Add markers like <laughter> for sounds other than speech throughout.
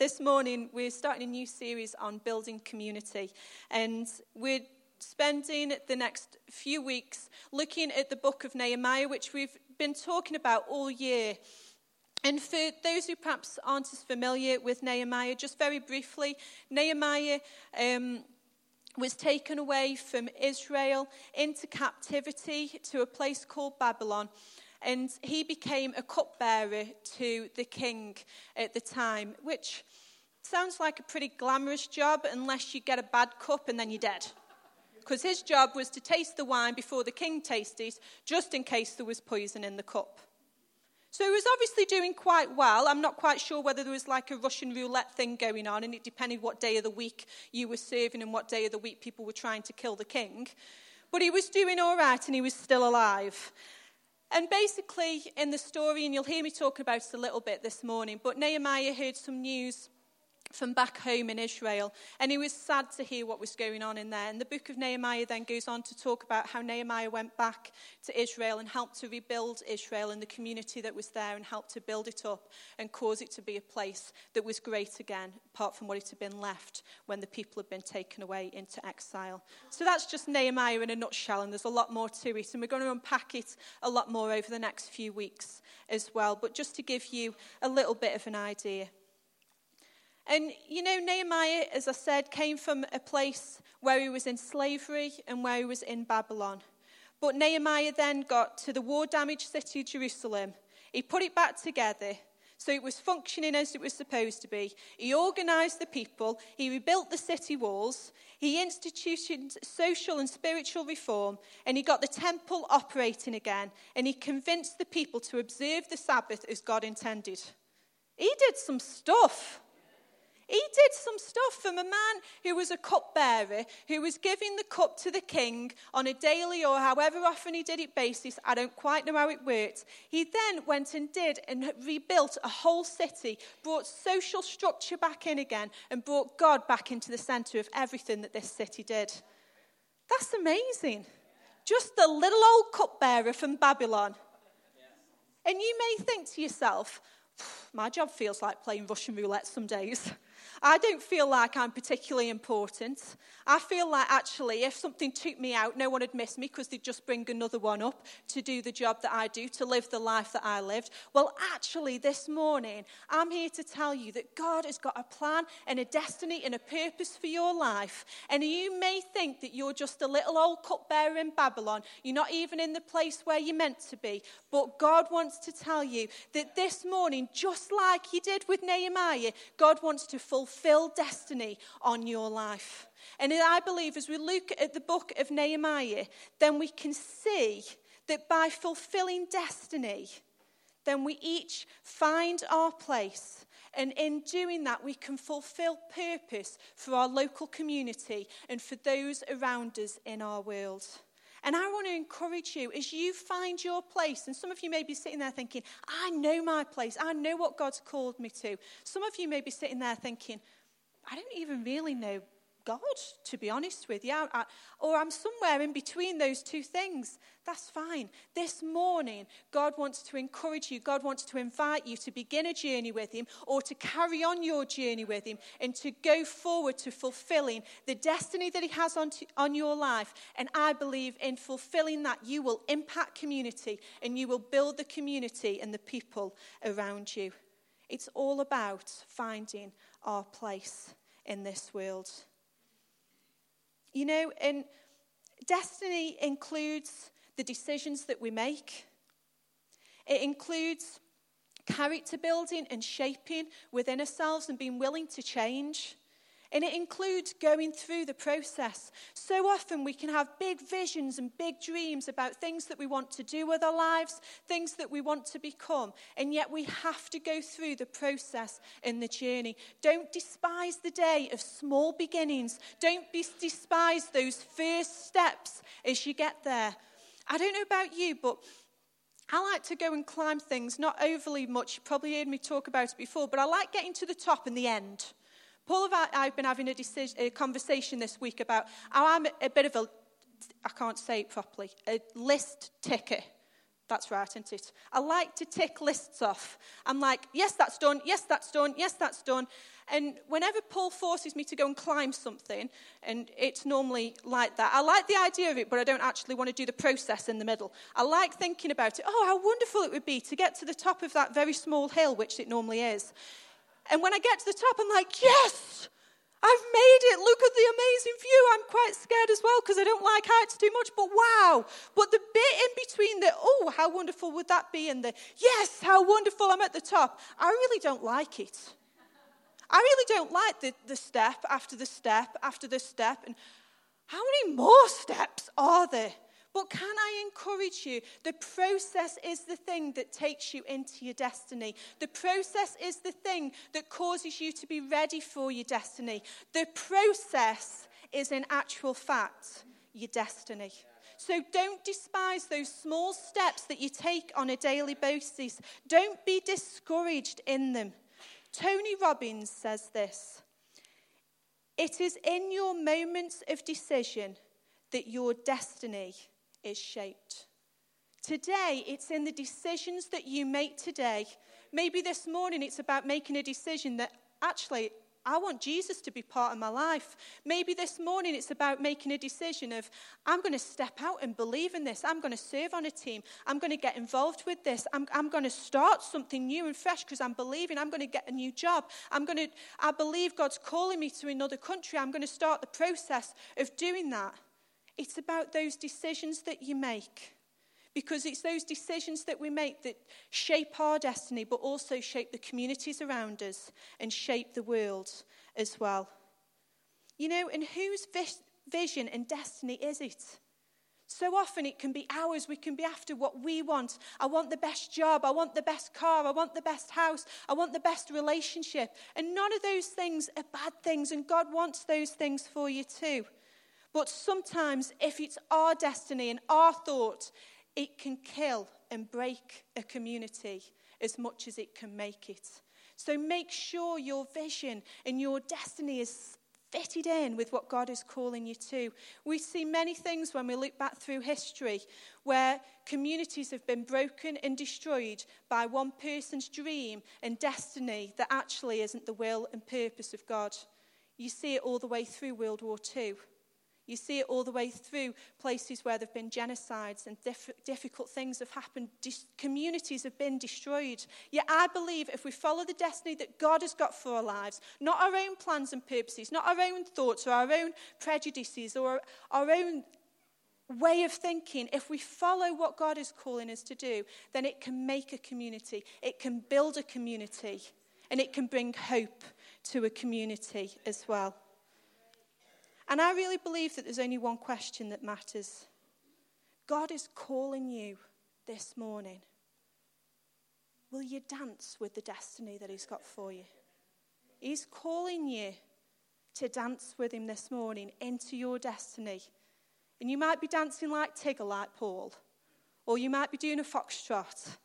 this morning we're starting a new series on building community, and we're spending the next few weeks looking at the book of Nehemiah, which we've been talking about all year. And for those who perhaps aren't as familiar with Nehemiah, just very briefly, Nehemiah um, was taken away from Israel into captivity to a place called Babylon. And he became a cupbearer to the king at the time, which sounds like a pretty glamorous job unless you get a bad cup and then you're dead. Because his job was to taste the wine before the king tasted, just in case there was poison in the cup. So he was obviously doing quite well. I'm not quite sure whether there was like a Russian roulette thing going on, and it depended what day of the week you were serving and what day of the week people were trying to kill the king. But he was doing all right and he was still alive. And basically, in the story, and you'll hear me talk about it a little bit this morning, but Nehemiah heard some news from back home in Israel. And he was sad to hear what was going on in there. And the book of Nehemiah then goes on to talk about how Nehemiah went back to Israel and helped to rebuild Israel and the community that was there and helped to build it up and cause it to be a place that was great again, apart from what it had been left when the people had been taken away into exile. So that's just Nehemiah in a nutshell, and there's a lot more to it. And we're going to unpack it a lot more over the next few weeks as well. But just to give you a little bit of an idea. And you know, Nehemiah, as I said, came from a place where he was in slavery and where he was in Babylon. But Nehemiah then got to the war damaged city of Jerusalem. He put it back together so it was functioning as it was supposed to be. He organized the people, he rebuilt the city walls, he instituted social and spiritual reform, and he got the temple operating again, and he convinced the people to observe the Sabbath as God intended. He did some stuff. He did some stuff from a man who was a cupbearer, who was giving the cup to the king on a daily or however often he did it basis. I don't quite know how it worked. He then went and did and rebuilt a whole city, brought social structure back in again, and brought God back into the center of everything that this city did. That's amazing. Just the little old cupbearer from Babylon. And you may think to yourself, my job feels like playing Russian roulette some days. <laughs> I don't feel like I'm particularly important. I feel like actually, if something took me out, no one would miss me because they'd just bring another one up to do the job that I do, to live the life that I lived. Well, actually, this morning, I'm here to tell you that God has got a plan and a destiny and a purpose for your life. And you may think that you're just a little old cupbearer in Babylon. You're not even in the place where you're meant to be. But God wants to tell you that this morning, just like He did with Nehemiah, God wants to fulfill fulfill destiny on your life. And I believe as we look at the book of Nehemiah, then we can see that by fulfilling destiny, then we each find our place. And in doing that, we can fulfill purpose for our local community and for those around us in our world. And I want to encourage you as you find your place, and some of you may be sitting there thinking, I know my place, I know what God's called me to. Some of you may be sitting there thinking, I don't even really know God, to be honest with you. I, or I'm somewhere in between those two things. That's fine. This morning, God wants to encourage you. God wants to invite you to begin a journey with Him or to carry on your journey with Him and to go forward to fulfilling the destiny that He has on, to, on your life. And I believe in fulfilling that, you will impact community and you will build the community and the people around you. It's all about finding our place in this world. You know, and destiny includes the decisions that we make. It includes character building and shaping within ourselves and being willing to change. And it includes going through the process. So often we can have big visions and big dreams about things that we want to do with our lives, things that we want to become, and yet we have to go through the process in the journey. Don't despise the day of small beginnings. Don't be, despise those first steps as you get there. I don't know about you, but I like to go and climb things, not overly much. You probably heard me talk about it before, but I like getting to the top and the end. Paul and I have uh, been having a, decision, a conversation this week about how I'm a bit of a, I can't say it properly, a list ticker. That's right, isn't it? I like to tick lists off. I'm like, yes, that's done, yes, that's done, yes, that's done. And whenever Paul forces me to go and climb something, and it's normally like that, I like the idea of it, but I don't actually want to do the process in the middle. I like thinking about it. Oh, how wonderful it would be to get to the top of that very small hill, which it normally is. And when I get to the top, I'm like, yes! I've made it. Look at the amazing view. I'm quite scared as well because I don't like heights too much, but wow. But the bit in between the, oh, how wonderful would that be, and the, yes, how wonderful I'm at the top, I really don't like it. I really don't like the, the step after the step after the step. And how many more steps are there? But can I encourage you? The process is the thing that takes you into your destiny. The process is the thing that causes you to be ready for your destiny. The process is, in actual fact, your destiny. So don't despise those small steps that you take on a daily basis. Don't be discouraged in them. Tony Robbins says this It is in your moments of decision that your destiny is shaped. Today, it's in the decisions that you make today. Maybe this morning it's about making a decision that actually I want Jesus to be part of my life. Maybe this morning it's about making a decision of I'm going to step out and believe in this. I'm going to serve on a team. I'm going to get involved with this. I'm, I'm going to start something new and fresh because I'm believing I'm going to get a new job. I'm going to, I believe God's calling me to another country. I'm going to start the process of doing that. It's about those decisions that you make. Because it's those decisions that we make that shape our destiny, but also shape the communities around us and shape the world as well. You know, and whose vision and destiny is it? So often it can be ours. We can be after what we want. I want the best job. I want the best car. I want the best house. I want the best relationship. And none of those things are bad things. And God wants those things for you too. But sometimes, if it's our destiny and our thought, it can kill and break a community as much as it can make it. So make sure your vision and your destiny is fitted in with what God is calling you to. We see many things when we look back through history where communities have been broken and destroyed by one person's dream and destiny that actually isn't the will and purpose of God. You see it all the way through World War II. You see it all the way through places where there have been genocides and diff- difficult things have happened. Dis- communities have been destroyed. Yet I believe if we follow the destiny that God has got for our lives, not our own plans and purposes, not our own thoughts or our own prejudices or our own way of thinking, if we follow what God is calling us to do, then it can make a community, it can build a community, and it can bring hope to a community as well. And I really believe that there's only one question that matters. God is calling you this morning. Will you dance with the destiny that He's got for you? He's calling you to dance with Him this morning into your destiny. And you might be dancing like Tigger, like Paul, or you might be doing a foxtrot.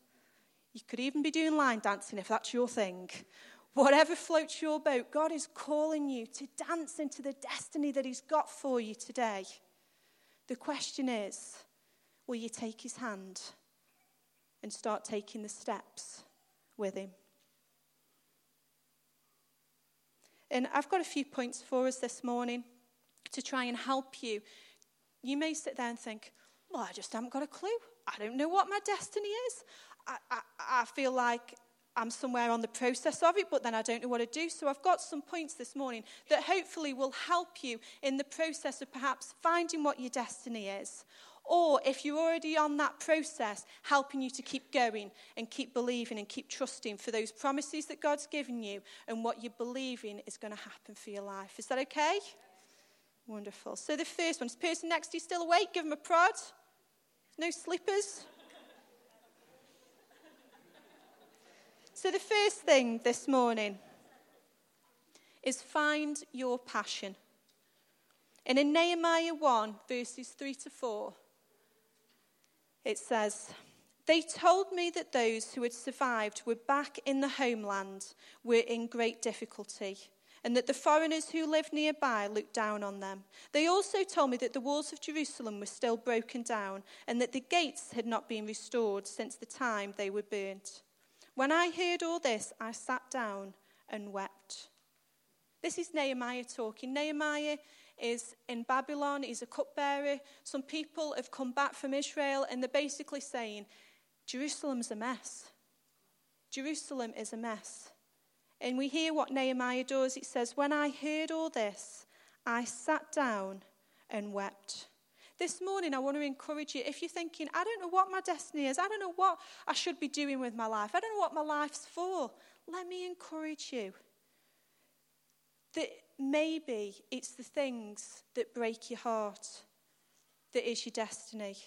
You could even be doing line dancing if that's your thing. Whatever floats your boat, God is calling you to dance into the destiny that He's got for you today. The question is will you take His hand and start taking the steps with Him? And I've got a few points for us this morning to try and help you. You may sit there and think, well, I just haven't got a clue. I don't know what my destiny is. I, I, I feel like I'm somewhere on the process of it, but then I don't know what to do. So I've got some points this morning that hopefully will help you in the process of perhaps finding what your destiny is. Or if you're already on that process, helping you to keep going and keep believing and keep trusting for those promises that God's given you and what you're believing is going to happen for your life. Is that okay? Wonderful. So the first one is person next to you still awake? Give them a prod. No slippers. So, the first thing this morning is find your passion. And in Nehemiah 1, verses 3 to 4, it says, They told me that those who had survived were back in the homeland were in great difficulty and that the foreigners who lived nearby looked down on them. They also told me that the walls of Jerusalem were still broken down and that the gates had not been restored since the time they were burnt. When I heard all this, I sat down and wept. This is Nehemiah talking. Nehemiah is in Babylon, he's a cupbearer. Some people have come back from Israel and they're basically saying, Jerusalem's a mess. Jerusalem is a mess. And we hear what Nehemiah does. It says, When I heard all this, I sat down and wept. This morning, I want to encourage you if you're thinking, I don't know what my destiny is, I don't know what I should be doing with my life, I don't know what my life's for, let me encourage you that maybe it's the things that break your heart that is your destiny.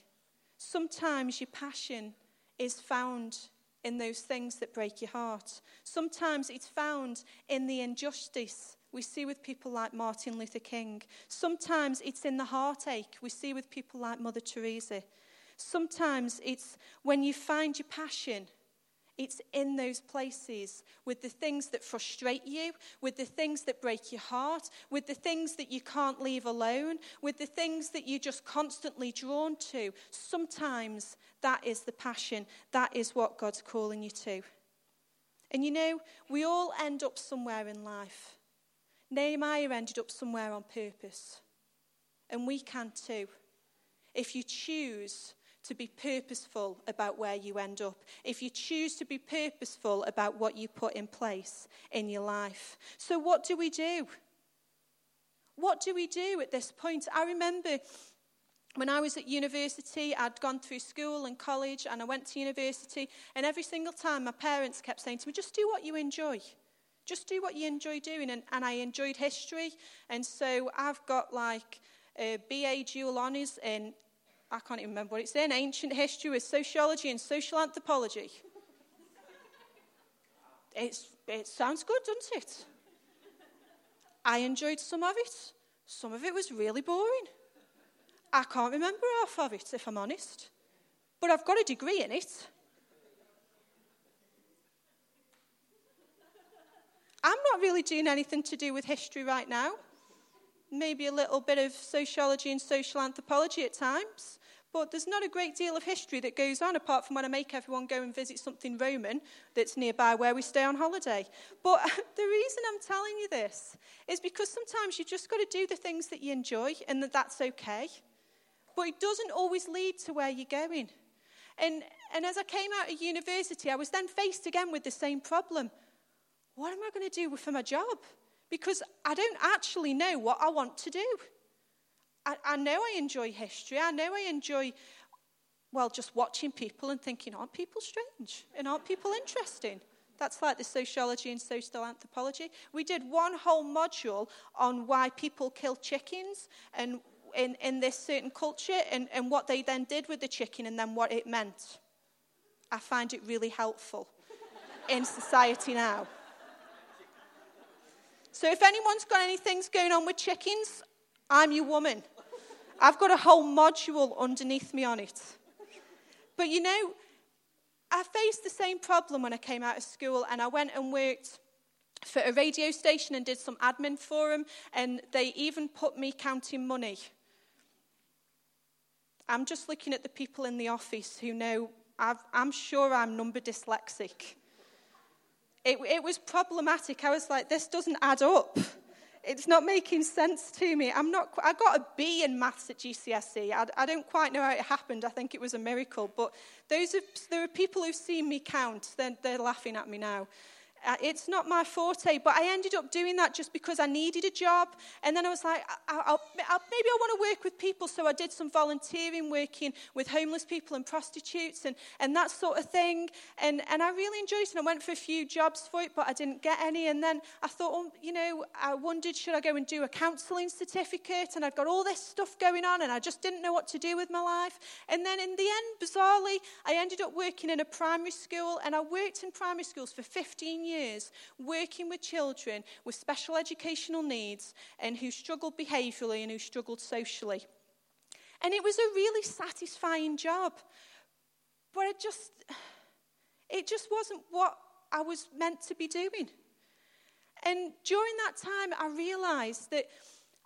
Sometimes your passion is found in those things that break your heart. Sometimes it's found in the injustice we see with people like Martin Luther King. Sometimes it's in the heartache we see with people like Mother Teresa. Sometimes it's when you find your passion it's in those places with the things that frustrate you, with the things that break your heart, with the things that you can't leave alone, with the things that you're just constantly drawn to. Sometimes that is the passion. That is what God's calling you to. And you know, we all end up somewhere in life. Nehemiah ended up somewhere on purpose. And we can too. If you choose to be purposeful about where you end up, if you choose to be purposeful about what you put in place in your life. So, what do we do? What do we do at this point? I remember when I was at university, I'd gone through school and college, and I went to university, and every single time my parents kept saying to me, just do what you enjoy. Just do what you enjoy doing. And, and I enjoyed history, and so I've got like uh, a BA dual honours in I can't even remember what it's in, ancient history with sociology and social anthropology. It's, it sounds good, doesn't it? I enjoyed some of it. Some of it was really boring. I can't remember half of it, if I'm honest. But I've got a degree in it. I'm not really doing anything to do with history right now. Maybe a little bit of sociology and social anthropology at times. But there's not a great deal of history that goes on apart from when I make everyone go and visit something Roman that's nearby where we stay on holiday. But <laughs> the reason I'm telling you this is because sometimes you just got to do the things that you enjoy and that that's okay. But it doesn't always lead to where you're going. And, and as I came out of university, I was then faced again with the same problem. What am I going to do for my job? Because I don't actually know what I want to do. I, I know I enjoy history. I know I enjoy, well, just watching people and thinking, aren't people strange? And aren't people interesting? That's like the sociology and social anthropology. We did one whole module on why people kill chickens and in, in this certain culture and, and what they then did with the chicken and then what it meant. I find it really helpful in society now. So if anyone's got anything going on with chickens, I'm your woman. I've got a whole module underneath me on it. But you know, I faced the same problem when I came out of school and I went and worked for a radio station and did some admin for them, and they even put me counting money. I'm just looking at the people in the office who know i am sure I'm number dyslexic. It, it was problematic. I was like, this doesn't add up. It's not making sense to me. I'm not, I got a B in maths at GCSE. I, I don't quite know how it happened. I think it was a miracle. But those are, there are people who've seen me count. They're, they're laughing at me now. Uh, it's not my forte, but I ended up doing that just because I needed a job. And then I was like, I'll, I'll, maybe I want to work with people. So I did some volunteering, working with homeless people and prostitutes and, and that sort of thing. And, and I really enjoyed it. And I went for a few jobs for it, but I didn't get any. And then I thought, oh, you know, I wondered, should I go and do a counselling certificate? And I'd got all this stuff going on, and I just didn't know what to do with my life. And then in the end, bizarrely, I ended up working in a primary school, and I worked in primary schools for 15 years years working with children with special educational needs and who struggled behaviourally and who struggled socially. And it was a really satisfying job. But it just, it just wasn't what I was meant to be doing. And during that time, I realized that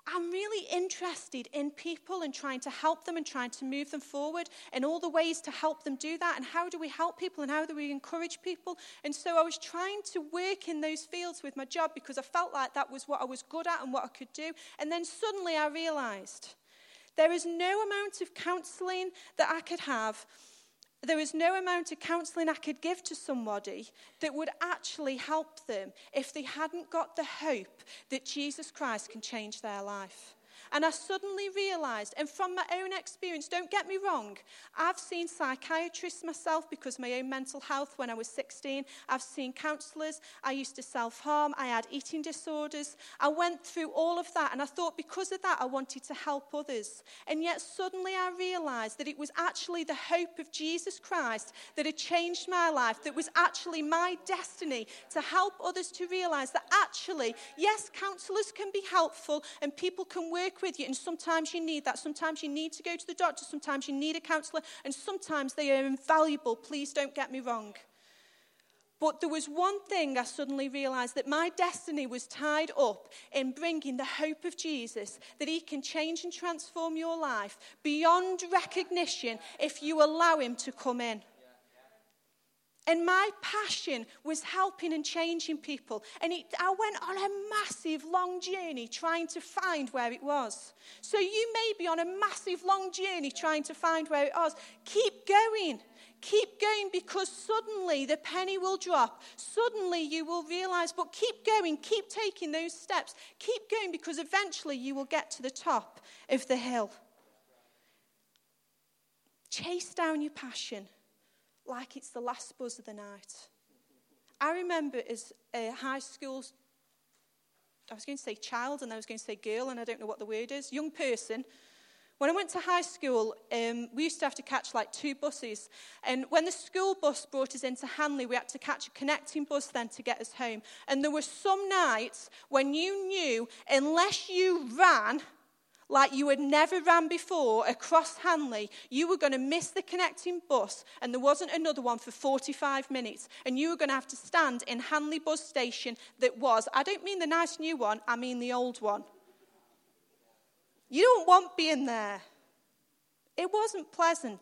I'm really interested in people and trying to help them and trying to move them forward and all the ways to help them do that and how do we help people and how do we encourage people. And so I was trying to work in those fields with my job because I felt like that was what I was good at and what I could do. And then suddenly I realized there is no amount of counseling that I could have there is no amount of counseling I could give to somebody that would actually help them if they hadn't got the hope that Jesus Christ can change their life. And I suddenly realized, and from my own experience, don't get me wrong, I've seen psychiatrists myself because my own mental health when I was 16. I've seen counselors. I used to self harm. I had eating disorders. I went through all of that, and I thought because of that, I wanted to help others. And yet, suddenly, I realized that it was actually the hope of Jesus Christ that had changed my life, that was actually my destiny to help others to realize that actually, yes, counselors can be helpful and people can work with you. And sometimes you need that. Sometimes you need to go to the doctor. Sometimes you need a counselor. And sometimes they are invaluable. Please don't get me wrong. But there was one thing I suddenly realized that my destiny was tied up in bringing the hope of Jesus, that he can change and transform your life beyond recognition if you allow him to come in. And my passion was helping and changing people. And it, I went on a massive long journey trying to find where it was. So you may be on a massive long journey trying to find where it was. Keep going. Keep going because suddenly the penny will drop. Suddenly you will realize, but keep going. Keep taking those steps. Keep going because eventually you will get to the top of the hill. Chase down your passion like it's the last buzz of the night. I remember as a high school, I was going to say child and I was going to say girl, and I don't know what the word is, young person. When I went to high school, um, we used to have to catch like two buses. And when the school bus brought us into Hanley, we had to catch a connecting bus then to get us home. And there were some nights when you knew, unless you ran, like you had never ran before across Hanley, you were going to miss the connecting bus, and there wasn't another one for 45 minutes. And you were going to have to stand in Hanley bus station that was, I don't mean the nice new one, I mean the old one. You don't want being there. It wasn't pleasant.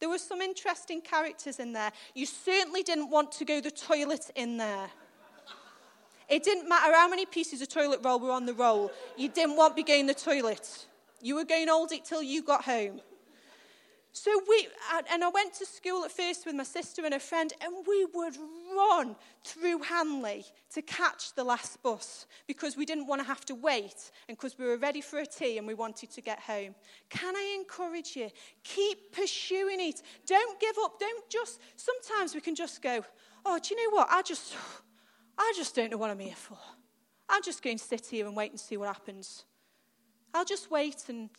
There were some interesting characters in there. You certainly didn't want to go the toilet in there. It didn't matter how many pieces of toilet roll were on the roll. You didn't want to be going the toilet. You were going to hold it till you got home. So we, and I went to school at first with my sister and a friend, and we would run through Hanley to catch the last bus because we didn't want to have to wait and because we were ready for a tea and we wanted to get home. Can I encourage you? Keep pursuing it. Don't give up. Don't just, sometimes we can just go, oh, do you know what? I just, I just don't know what I'm here for. I'm just going to sit here and wait and see what happens. I'll just wait and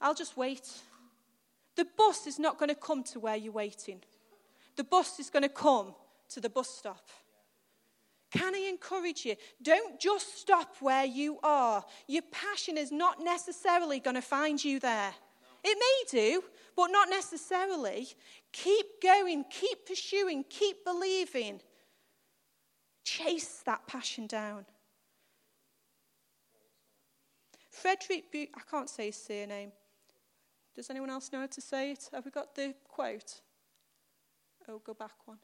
I'll just wait. The bus is not going to come to where you're waiting. The bus is going to come to the bus stop. Can I encourage you? Don't just stop where you are. Your passion is not necessarily going to find you there. It may do, but not necessarily. Keep going, keep pursuing, keep believing. Chase that passion down. Frederick Bu- I can't say his surname. Does anyone else know how to say it? Have we got the quote? Oh, go back one.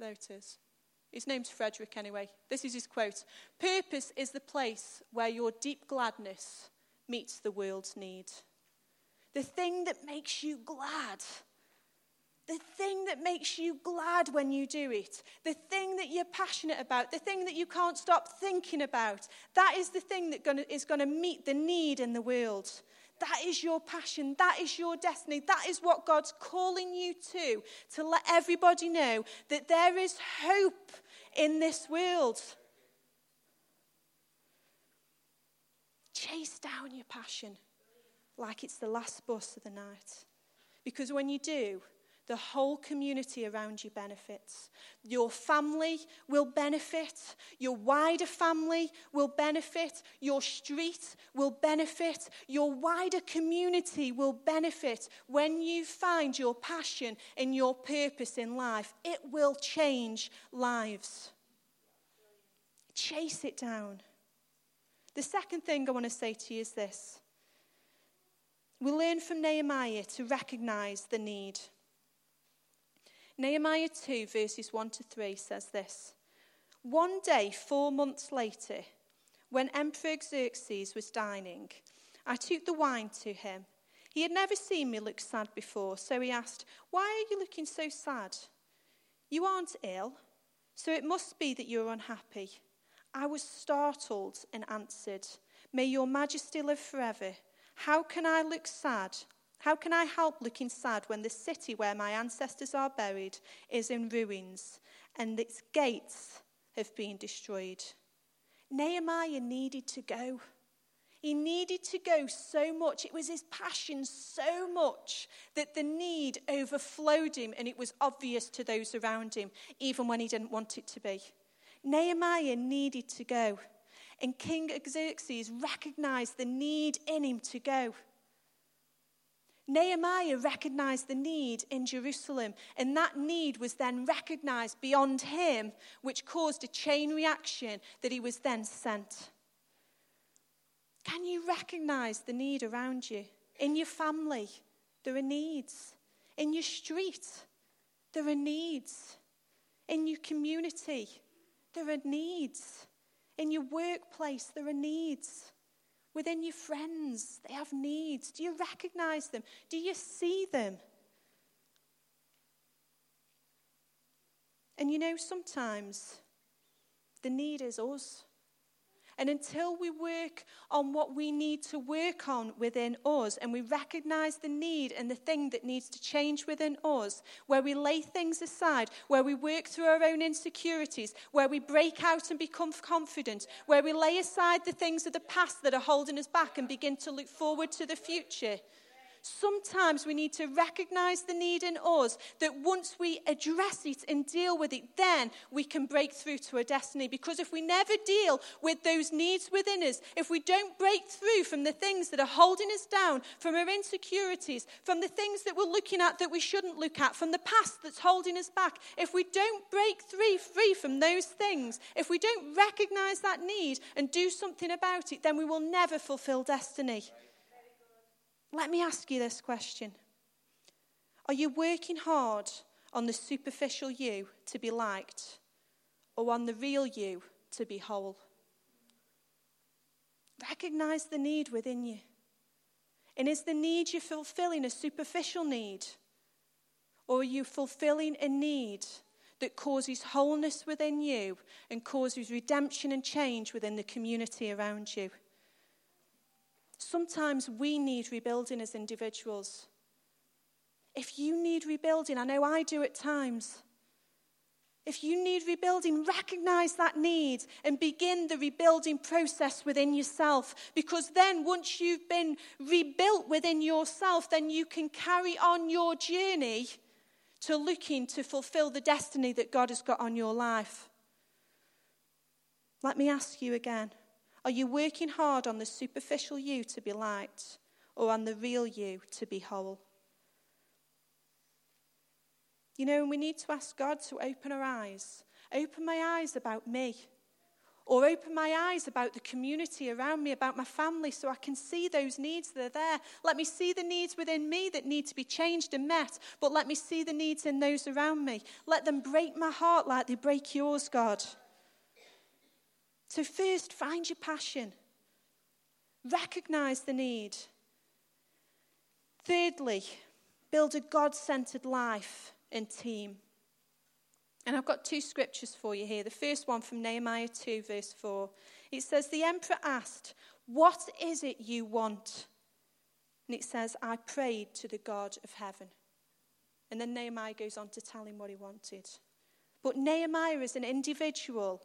There it is. His name's Frederick, anyway. This is his quote Purpose is the place where your deep gladness meets the world's need. The thing that makes you glad the thing that makes you glad when you do it, the thing that you're passionate about, the thing that you can't stop thinking about, that is the thing that gonna, is going to meet the need in the world. That is your passion. That is your destiny. That is what God's calling you to, to let everybody know that there is hope in this world. Chase down your passion like it's the last bus of the night. Because when you do, the whole community around you benefits. Your family will benefit. Your wider family will benefit. Your street will benefit. Your wider community will benefit. When you find your passion and your purpose in life, it will change lives. Chase it down. The second thing I want to say to you is this we learn from Nehemiah to recognize the need. Nehemiah 2, verses 1 to 3 says this One day, four months later, when Emperor Xerxes was dining, I took the wine to him. He had never seen me look sad before, so he asked, Why are you looking so sad? You aren't ill, so it must be that you're unhappy. I was startled and answered, May your majesty live forever. How can I look sad? How can I help looking sad when the city where my ancestors are buried is in ruins and its gates have been destroyed? Nehemiah needed to go. He needed to go so much. It was his passion so much that the need overflowed him and it was obvious to those around him, even when he didn't want it to be. Nehemiah needed to go. And King Xerxes recognized the need in him to go. Nehemiah recognized the need in Jerusalem, and that need was then recognized beyond him, which caused a chain reaction that he was then sent. Can you recognize the need around you? In your family, there are needs. In your street, there are needs. In your community, there are needs. In your workplace, there are needs. Within your friends, they have needs. Do you recognize them? Do you see them? And you know, sometimes the need is us. And until we work on what we need to work on within us and we recognize the need and the thing that needs to change within us, where we lay things aside, where we work through our own insecurities, where we break out and become confident, where we lay aside the things of the past that are holding us back and begin to look forward to the future, Sometimes we need to recognize the need in us that once we address it and deal with it, then we can break through to a destiny. Because if we never deal with those needs within us, if we don't break through from the things that are holding us down, from our insecurities, from the things that we're looking at that we shouldn't look at, from the past that's holding us back, if we don't break through free from those things, if we don't recognize that need and do something about it, then we will never fulfill destiny. Let me ask you this question Are you working hard on the superficial you to be liked or on the real you to be whole? Recognize the need within you. And is the need you're fulfilling a superficial need? Or are you fulfilling a need that causes wholeness within you and causes redemption and change within the community around you? Sometimes we need rebuilding as individuals. If you need rebuilding, I know I do at times. If you need rebuilding, recognize that need and begin the rebuilding process within yourself. Because then, once you've been rebuilt within yourself, then you can carry on your journey to looking to fulfill the destiny that God has got on your life. Let me ask you again are you working hard on the superficial you to be liked or on the real you to be whole? You know, we need to ask God to open our eyes. Open my eyes about me. Or open my eyes about the community around me, about my family, so I can see those needs that are there. Let me see the needs within me that need to be changed and met, but let me see the needs in those around me. Let them break my heart like they break yours, God. So, first, find your passion, recognize the need. Thirdly, build a God centered life and team. And I've got two scriptures for you here. The first one from Nehemiah 2, verse 4. It says, The emperor asked, What is it you want? And it says, I prayed to the God of heaven. And then Nehemiah goes on to tell him what he wanted. But Nehemiah, as an individual,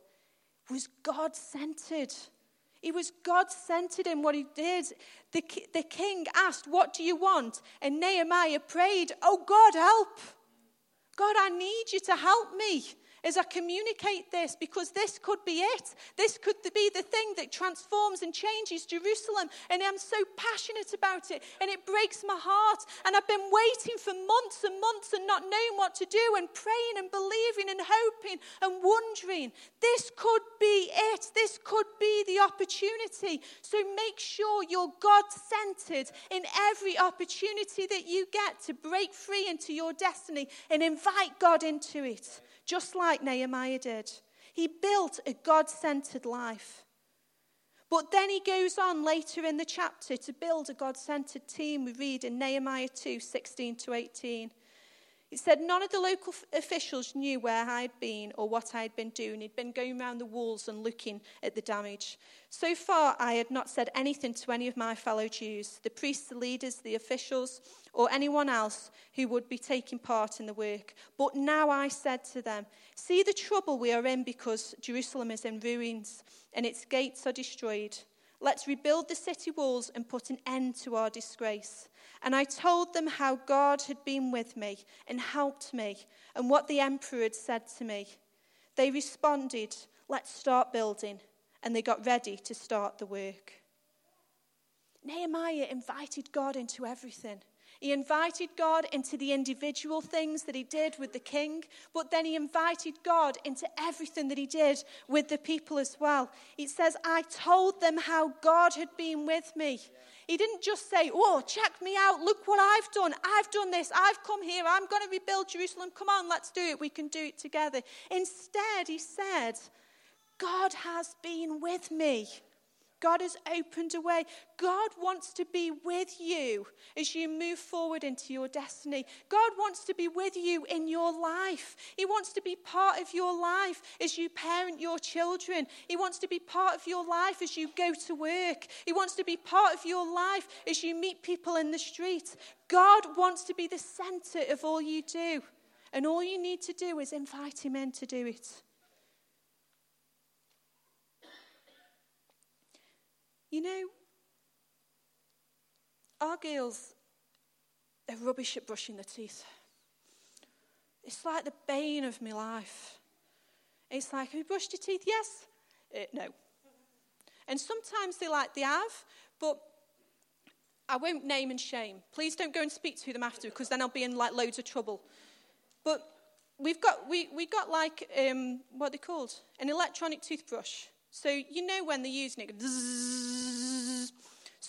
was God centered. He was God centered in what he did. The, the king asked, What do you want? And Nehemiah prayed, Oh God, help. God, I need you to help me. As I communicate this because this could be it. This could be the thing that transforms and changes Jerusalem. And I'm so passionate about it. And it breaks my heart. And I've been waiting for months and months and not knowing what to do and praying and believing and hoping and wondering. This could be it. This could be the opportunity. So make sure you're God centered in every opportunity that you get to break free into your destiny and invite God into it just like Nehemiah did. He built a God centered life. But then he goes on later in the chapter to build a God centered team. We read in Nehemiah 2 16 to 18. It said, None of the local officials knew where I'd been or what I'd been doing. He'd been going around the walls and looking at the damage. So far, I had not said anything to any of my fellow Jews, the priests, the leaders, the officials, or anyone else who would be taking part in the work. But now I said to them, See the trouble we are in because Jerusalem is in ruins and its gates are destroyed. Let's rebuild the city walls and put an end to our disgrace. And I told them how God had been with me and helped me and what the emperor had said to me. They responded, Let's start building. And they got ready to start the work. Nehemiah invited God into everything. He invited God into the individual things that he did with the king, but then he invited God into everything that he did with the people as well. It says, I told them how God had been with me. He didn't just say, Oh, check me out. Look what I've done. I've done this. I've come here. I'm going to rebuild Jerusalem. Come on, let's do it. We can do it together. Instead, he said, God has been with me. God has opened a way. God wants to be with you as you move forward into your destiny. God wants to be with you in your life. He wants to be part of your life as you parent your children. He wants to be part of your life as you go to work. He wants to be part of your life as you meet people in the street. God wants to be the center of all you do. And all you need to do is invite Him in to do it. You know, our girls are rubbish at brushing their teeth. It's like the bane of my life. It's like, have you brushed your teeth? Yes. Uh, no. And sometimes they like they have, but I won't name and shame. Please don't go and speak to them after because then I'll be in like loads of trouble. But we've got we we got like um, what they called? An electronic toothbrush. So you know when they're using it.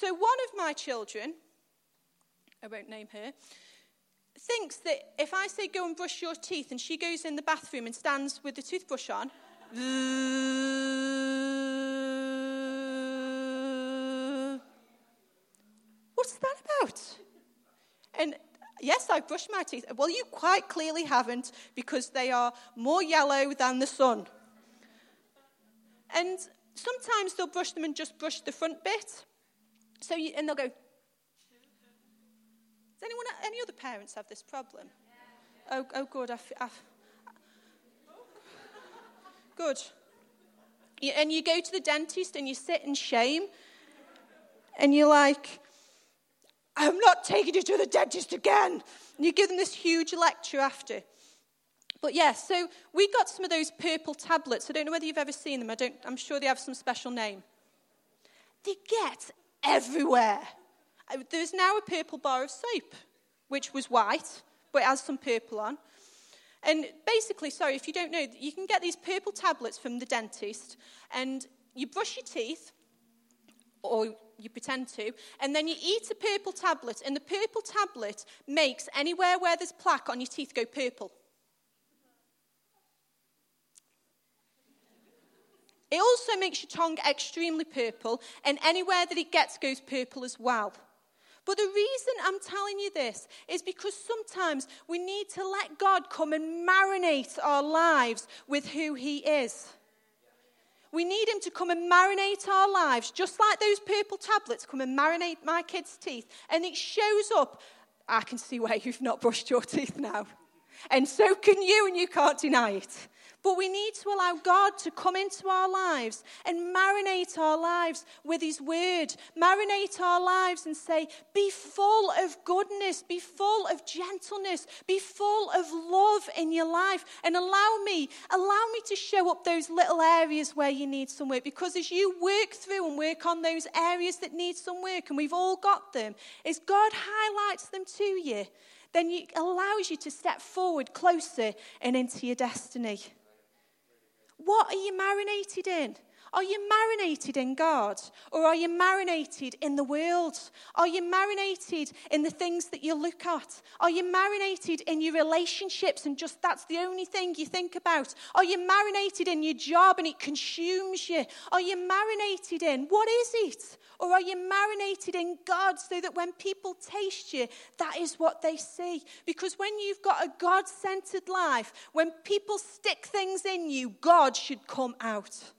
So one of my children, I won't name her, thinks that if I say go and brush your teeth and she goes in the bathroom and stands with the toothbrush on, what's that about? And yes, I've brushed my teeth. Well, you quite clearly haven't because they are more yellow than the sun. And sometimes they'll brush them and just brush the front bit. So you, and they'll go. Does anyone, any other parents have this problem? Oh, oh, good. I've, I've, good. And you go to the dentist and you sit in shame, and you're like, I'm not taking you to the dentist again. And you give them this huge lecture after. But yes, yeah, so we got some of those purple tablets. I don't know whether you've ever seen them. I don't, I'm sure they have some special name. They get everywhere. Uh, there's now a purple bar of soap, which was white, but it has some purple on. And basically, sorry, if you don't know, you can get these purple tablets from the dentist, and you brush your teeth, or you pretend to, and then you eat a purple tablet, and the purple tablet makes anywhere where there's plaque on your teeth go purple. It also makes your tongue extremely purple, and anywhere that it gets goes purple as well. But the reason I'm telling you this is because sometimes we need to let God come and marinate our lives with who He is. We need Him to come and marinate our lives, just like those purple tablets come and marinate my kids' teeth. And it shows up. I can see where you've not brushed your teeth now. And so can you, and you can't deny it. But we need to allow God to come into our lives and marinate our lives with His Word. Marinate our lives and say, Be full of goodness, be full of gentleness, be full of love in your life. And allow me, allow me to show up those little areas where you need some work. Because as you work through and work on those areas that need some work, and we've all got them, as God highlights them to you, then it allows you to step forward closer and into your destiny. What are you marinated in? Are you marinated in God? Or are you marinated in the world? Are you marinated in the things that you look at? Are you marinated in your relationships and just that's the only thing you think about? Are you marinated in your job and it consumes you? Are you marinated in what is it? Or are you marinated in God so that when people taste you, that is what they see? Because when you've got a God centered life, when people stick things in you, God should come out.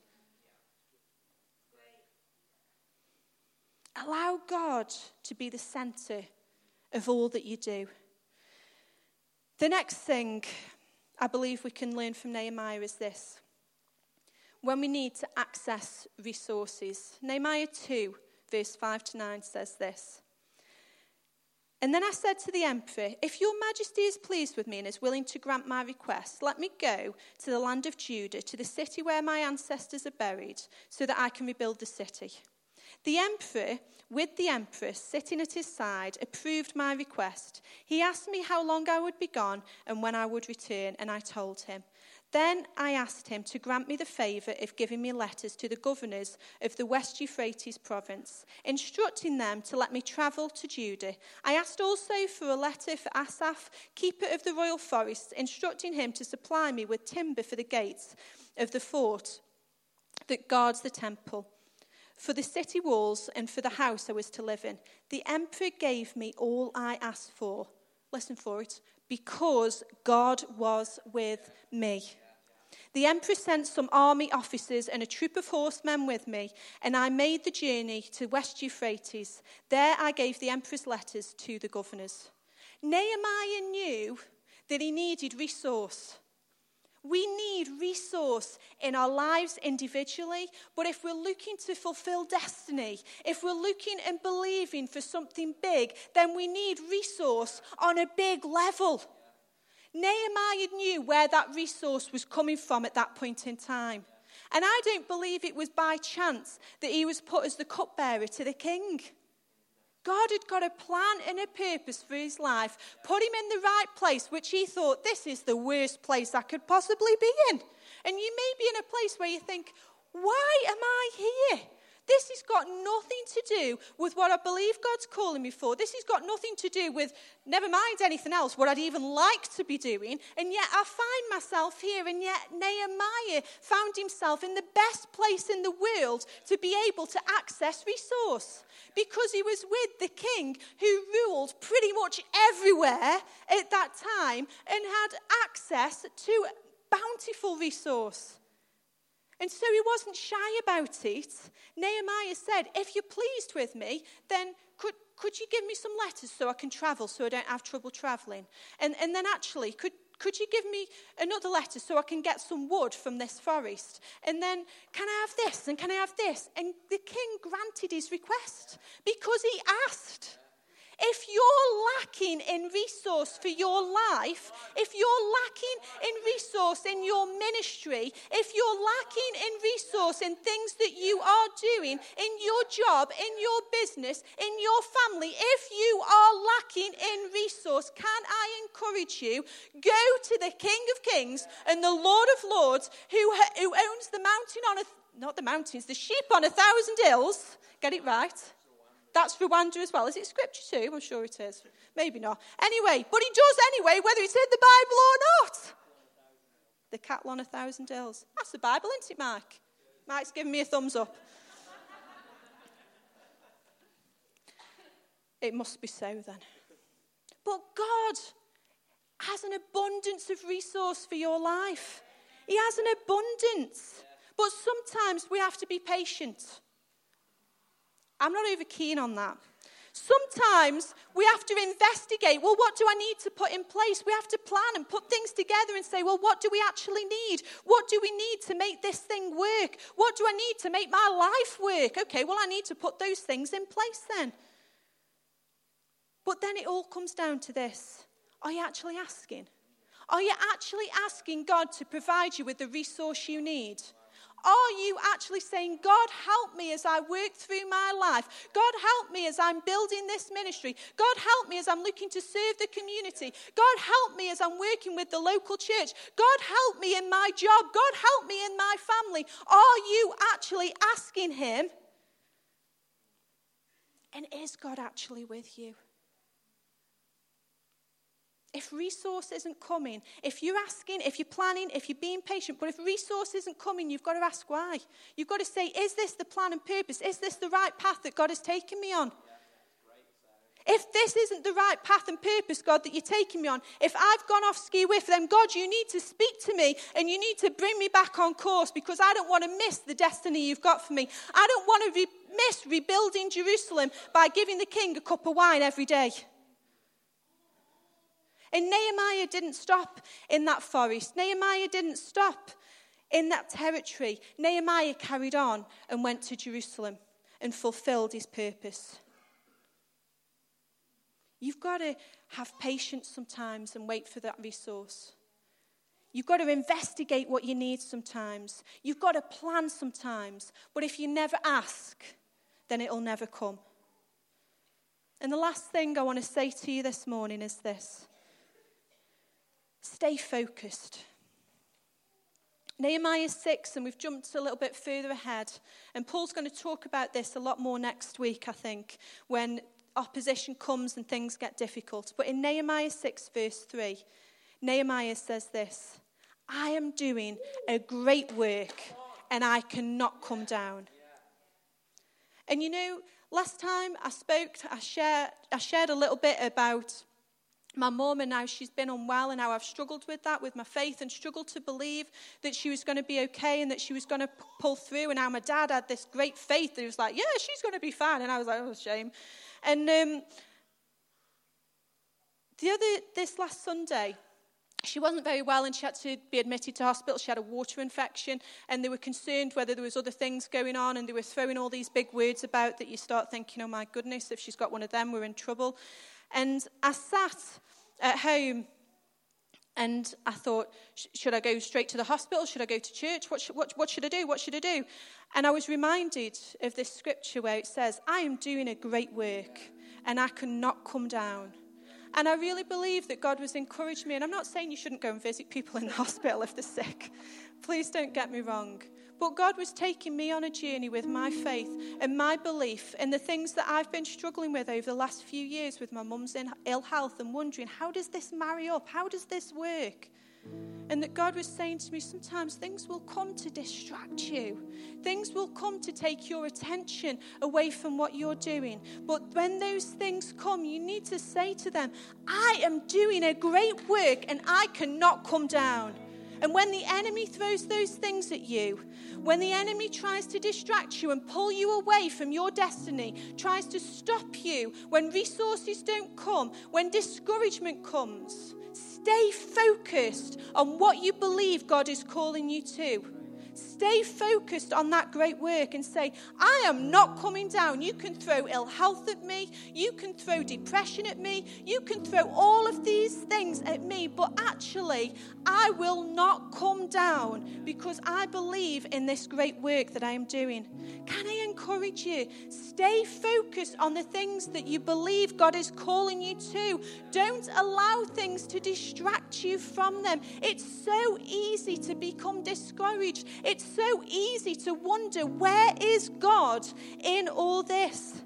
Allow God to be the center of all that you do. The next thing I believe we can learn from Nehemiah is this when we need to access resources. Nehemiah 2 verse 5 to 9 says this. And then I said to the emperor, If your majesty is pleased with me and is willing to grant my request, let me go to the land of Judah, to the city where my ancestors are buried, so that I can rebuild the city. The emperor, with the empress sitting at his side, approved my request. He asked me how long I would be gone and when I would return, and I told him. Then I asked him to grant me the favour of giving me letters to the governors of the West Euphrates province, instructing them to let me travel to Judah. I asked also for a letter for Asaph, keeper of the royal forests, instructing him to supply me with timber for the gates of the fort that guards the temple, for the city walls, and for the house I was to live in. The emperor gave me all I asked for. Listen for it because God was with me. The emperor sent some army officers and a troop of horsemen with me, and I made the journey to West Euphrates. There I gave the emperor's letters to the governors. Nehemiah knew that he needed resource. We need resource in our lives individually, but if we're looking to fulfill destiny, if we're looking and believing for something big, then we need resource on a big level. Nehemiah knew where that resource was coming from at that point in time. And I don't believe it was by chance that he was put as the cupbearer to the king. God had got a plan and a purpose for his life, put him in the right place, which he thought, this is the worst place I could possibly be in. And you may be in a place where you think, why am I here? This has got nothing to do with what I believe God's calling me for. This has got nothing to do with, never mind anything else, what I'd even like to be doing. And yet I find myself here, and yet Nehemiah found himself in the best place in the world to be able to access resource because he was with the king who ruled pretty much everywhere at that time and had access to bountiful resource. And so he wasn't shy about it. Nehemiah said, If you're pleased with me, then could, could you give me some letters so I can travel so I don't have trouble traveling? And, and then actually, could, could you give me another letter so I can get some wood from this forest? And then, can I have this? And can I have this? And the king granted his request because he asked. If you're lacking in resource for your life, if you're lacking in resource in your ministry, if you're lacking in resource in things that you are doing in your job, in your business, in your family, if you are lacking in resource, can I encourage you? Go to the King of Kings and the Lord of Lords who, who owns the mountain on a, not the mountains, the sheep on a thousand hills. Get it right that's Rwanda as well. Is it scripture too? I'm sure it is. Maybe not. Anyway, but he does anyway, whether it's in the Bible or not. The cattle on a thousand hills. That's the Bible, isn't it, Mike? Mike's giving me a thumbs up. it must be so then. But God has an abundance of resource for your life. He has an abundance. But sometimes we have to be patient. I'm not over keen on that Sometimes we have to investigate well, what do I need to put in place? We have to plan and put things together and say, well, what do we actually need? What do we need to make this thing work? What do I need to make my life work? Okay, well, I need to put those things in place then. But then it all comes down to this are you actually asking? Are you actually asking God to provide you with the resource you need? Are you actually saying, God, help me as I work through my life? God, help me as I'm building this ministry? God, help me as I'm looking to serve the community? God, help me as I'm working with the local church? God, help me in my job? God, help me in my family? Are you actually asking Him? And is God actually with you? If resource isn't coming, if you're asking, if you're planning, if you're being patient, but if resource isn't coming, you've got to ask why. You've got to say, is this the plan and purpose? Is this the right path that God has taken me on? If this isn't the right path and purpose, God, that you're taking me on, if I've gone off ski with, then God, you need to speak to me and you need to bring me back on course because I don't want to miss the destiny you've got for me. I don't want to re- miss rebuilding Jerusalem by giving the king a cup of wine every day. And Nehemiah didn't stop in that forest. Nehemiah didn't stop in that territory. Nehemiah carried on and went to Jerusalem and fulfilled his purpose. You've got to have patience sometimes and wait for that resource. You've got to investigate what you need sometimes. You've got to plan sometimes. But if you never ask, then it'll never come. And the last thing I want to say to you this morning is this Stay focused. Nehemiah 6, and we've jumped a little bit further ahead. And Paul's going to talk about this a lot more next week, I think, when opposition comes and things get difficult. But in Nehemiah 6, verse 3, Nehemiah says this I am doing a great work and I cannot come down. And you know, last time I spoke, I shared, I shared a little bit about my mum and now she's been unwell and how I've struggled with that, with my faith, and struggled to believe that she was going to be okay and that she was going to pull through. And now my dad had this great faith that he was like, yeah, she's going to be fine. And I was like, oh, shame. And um, the other, this last Sunday, she wasn't very well and she had to be admitted to hospital. She had a water infection and they were concerned whether there was other things going on and they were throwing all these big words about that you start thinking, oh my goodness, if she's got one of them, we're in trouble. And I sat at home and I thought, should I go straight to the hospital? Should I go to church? What should, what, what should I do? What should I do? And I was reminded of this scripture where it says, I am doing a great work and I cannot come down. And I really believe that God was encouraging me. And I'm not saying you shouldn't go and visit people in the <laughs> hospital if they're sick. Please don't get me wrong. But God was taking me on a journey with my faith and my belief in the things that I've been struggling with over the last few years with my mum's ill health and wondering, how does this marry up? How does this work? And that God was saying to me, sometimes things will come to distract you. Things will come to take your attention away from what you're doing. But when those things come, you need to say to them, I am doing a great work and I cannot come down. And when the enemy throws those things at you, when the enemy tries to distract you and pull you away from your destiny, tries to stop you, when resources don't come, when discouragement comes, stay focused on what you believe God is calling you to. Stay focused on that great work and say, I am not coming down. You can throw ill health at me. You can throw depression at me. You can throw all of these things at me. But actually, I will not come down because I believe in this great work that I am doing. Can I encourage you? Stay focused on the things that you believe God is calling you to. Don't allow things to distract you from them. It's so easy to become discouraged. It's so easy to wonder where is God in all this?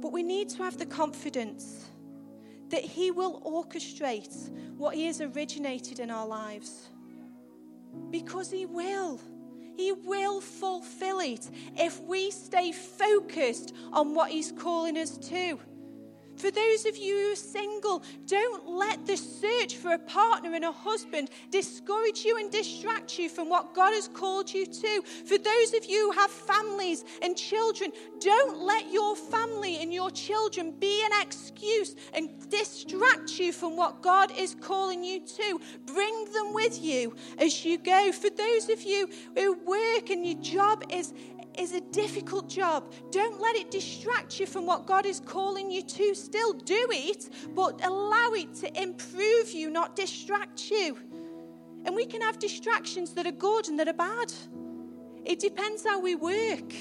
But we need to have the confidence that He will orchestrate what He has originated in our lives. Because He will. He will fulfill it if we stay focused on what He's calling us to. For those of you who are single, don't let the search for a partner and a husband discourage you and distract you from what God has called you to. For those of you who have families and children, don't let your family and your children be an excuse and distract you from what God is calling you to. Bring them with you as you go. For those of you who work and your job is is a difficult job. Don't let it distract you from what God is calling you to. Still do it, but allow it to improve you, not distract you. And we can have distractions that are good and that are bad. It depends how we work.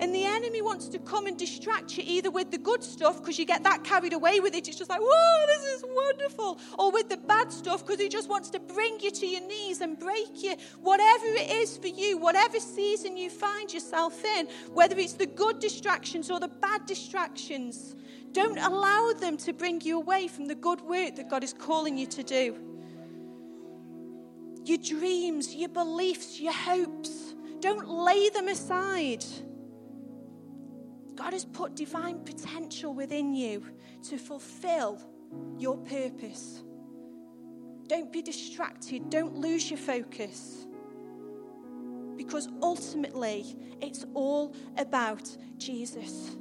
And the enemy wants to come and distract you either with the good stuff because you get that carried away with it. It's just like, whoa, this is wonderful. Or with the bad stuff because he just wants to bring you to your knees and break you. Whatever it is for you, whatever season you find yourself in, whether it's the good distractions or the bad distractions, don't allow them to bring you away from the good work that God is calling you to do. Your dreams, your beliefs, your hopes, don't lay them aside. God has put divine potential within you to fulfill your purpose. Don't be distracted, don't lose your focus. Because ultimately, it's all about Jesus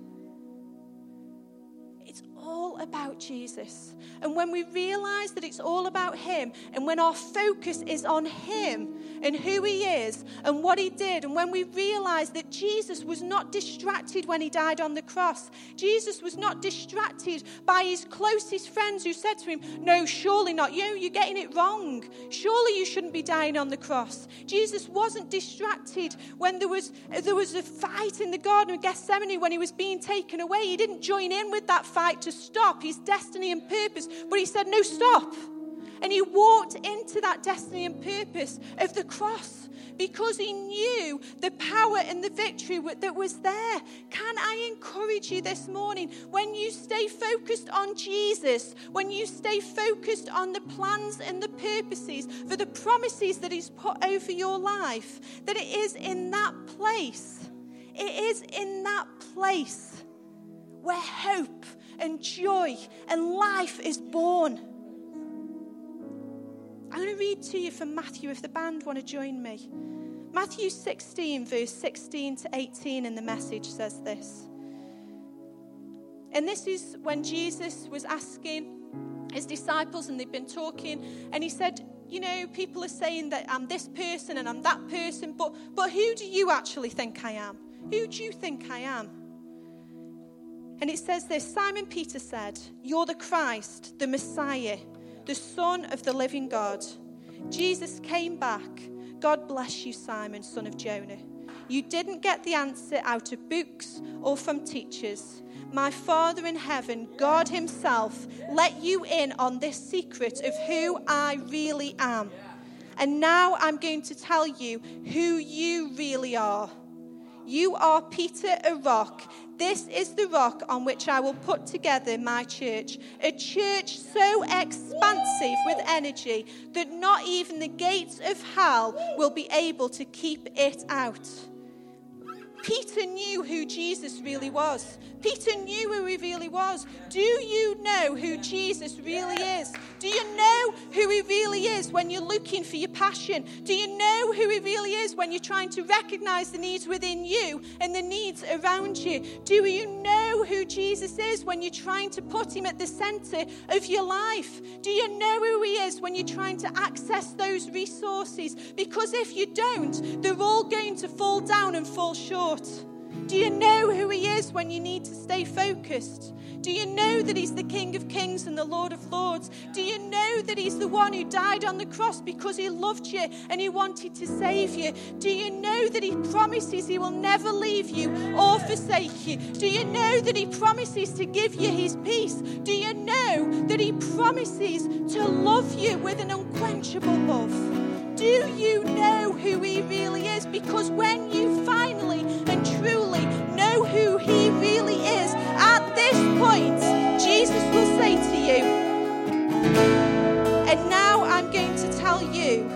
It's all about Jesus. And when we realize that it's all about Him, and when our focus is on Him and who He is and what He did, and when we realize that Jesus was not distracted when He died on the cross, Jesus was not distracted by His closest friends who said to Him, No, surely not you, you're getting it wrong. Surely you shouldn't be dying on the cross. Jesus wasn't distracted when there was, there was a fight in the Garden of Gethsemane when He was being taken away. He didn't join in with that fight to stop his destiny and purpose, but he said, No, stop. And he walked into that destiny and purpose of the cross because he knew the power and the victory that was there. Can I encourage you this morning when you stay focused on Jesus, when you stay focused on the plans and the purposes for the promises that he's put over your life, that it is in that place, it is in that place where hope and joy and life is born. I'm going to read to you from Matthew if the band want to join me. Matthew 16, verse 16 to 18 in the message says this. And this is when Jesus was asking his disciples, and they've been talking, and he said, You know, people are saying that I'm this person and I'm that person, but, but who do you actually think I am? Who do you think I am? And it says this Simon Peter said, You're the Christ, the Messiah, the Son of the living God. Jesus came back. God bless you, Simon, son of Jonah. You didn't get the answer out of books or from teachers. My Father in heaven, God Himself, let you in on this secret of who I really am. And now I'm going to tell you who you really are. You are Peter, a rock. This is the rock on which I will put together my church. A church so expansive with energy that not even the gates of hell will be able to keep it out. Peter knew who Jesus really was. Peter knew who he really was. Do you know who Jesus really is? Do you know who he really is when you're looking for your passion? Do you know who he really is when you're trying to recognize the needs within you and the needs around you? Do you know who Jesus is when you're trying to put him at the center of your life? Do you know who he is when you're trying to access those resources? Because if you don't, they're all going to fall down and fall short. Do you know who He is when you need to stay focused? Do you know that He's the King of Kings and the Lord of Lords? Do you know that He's the one who died on the cross because He loved you and He wanted to save you? Do you know that He promises He will never leave you or forsake you? Do you know that He promises to give you His peace? Do you know that He promises to love you with an unquenchable love? Do you know who He really is? Because when you finally and truly know who He really is, at this point, Jesus will say to you, And now I'm going to tell you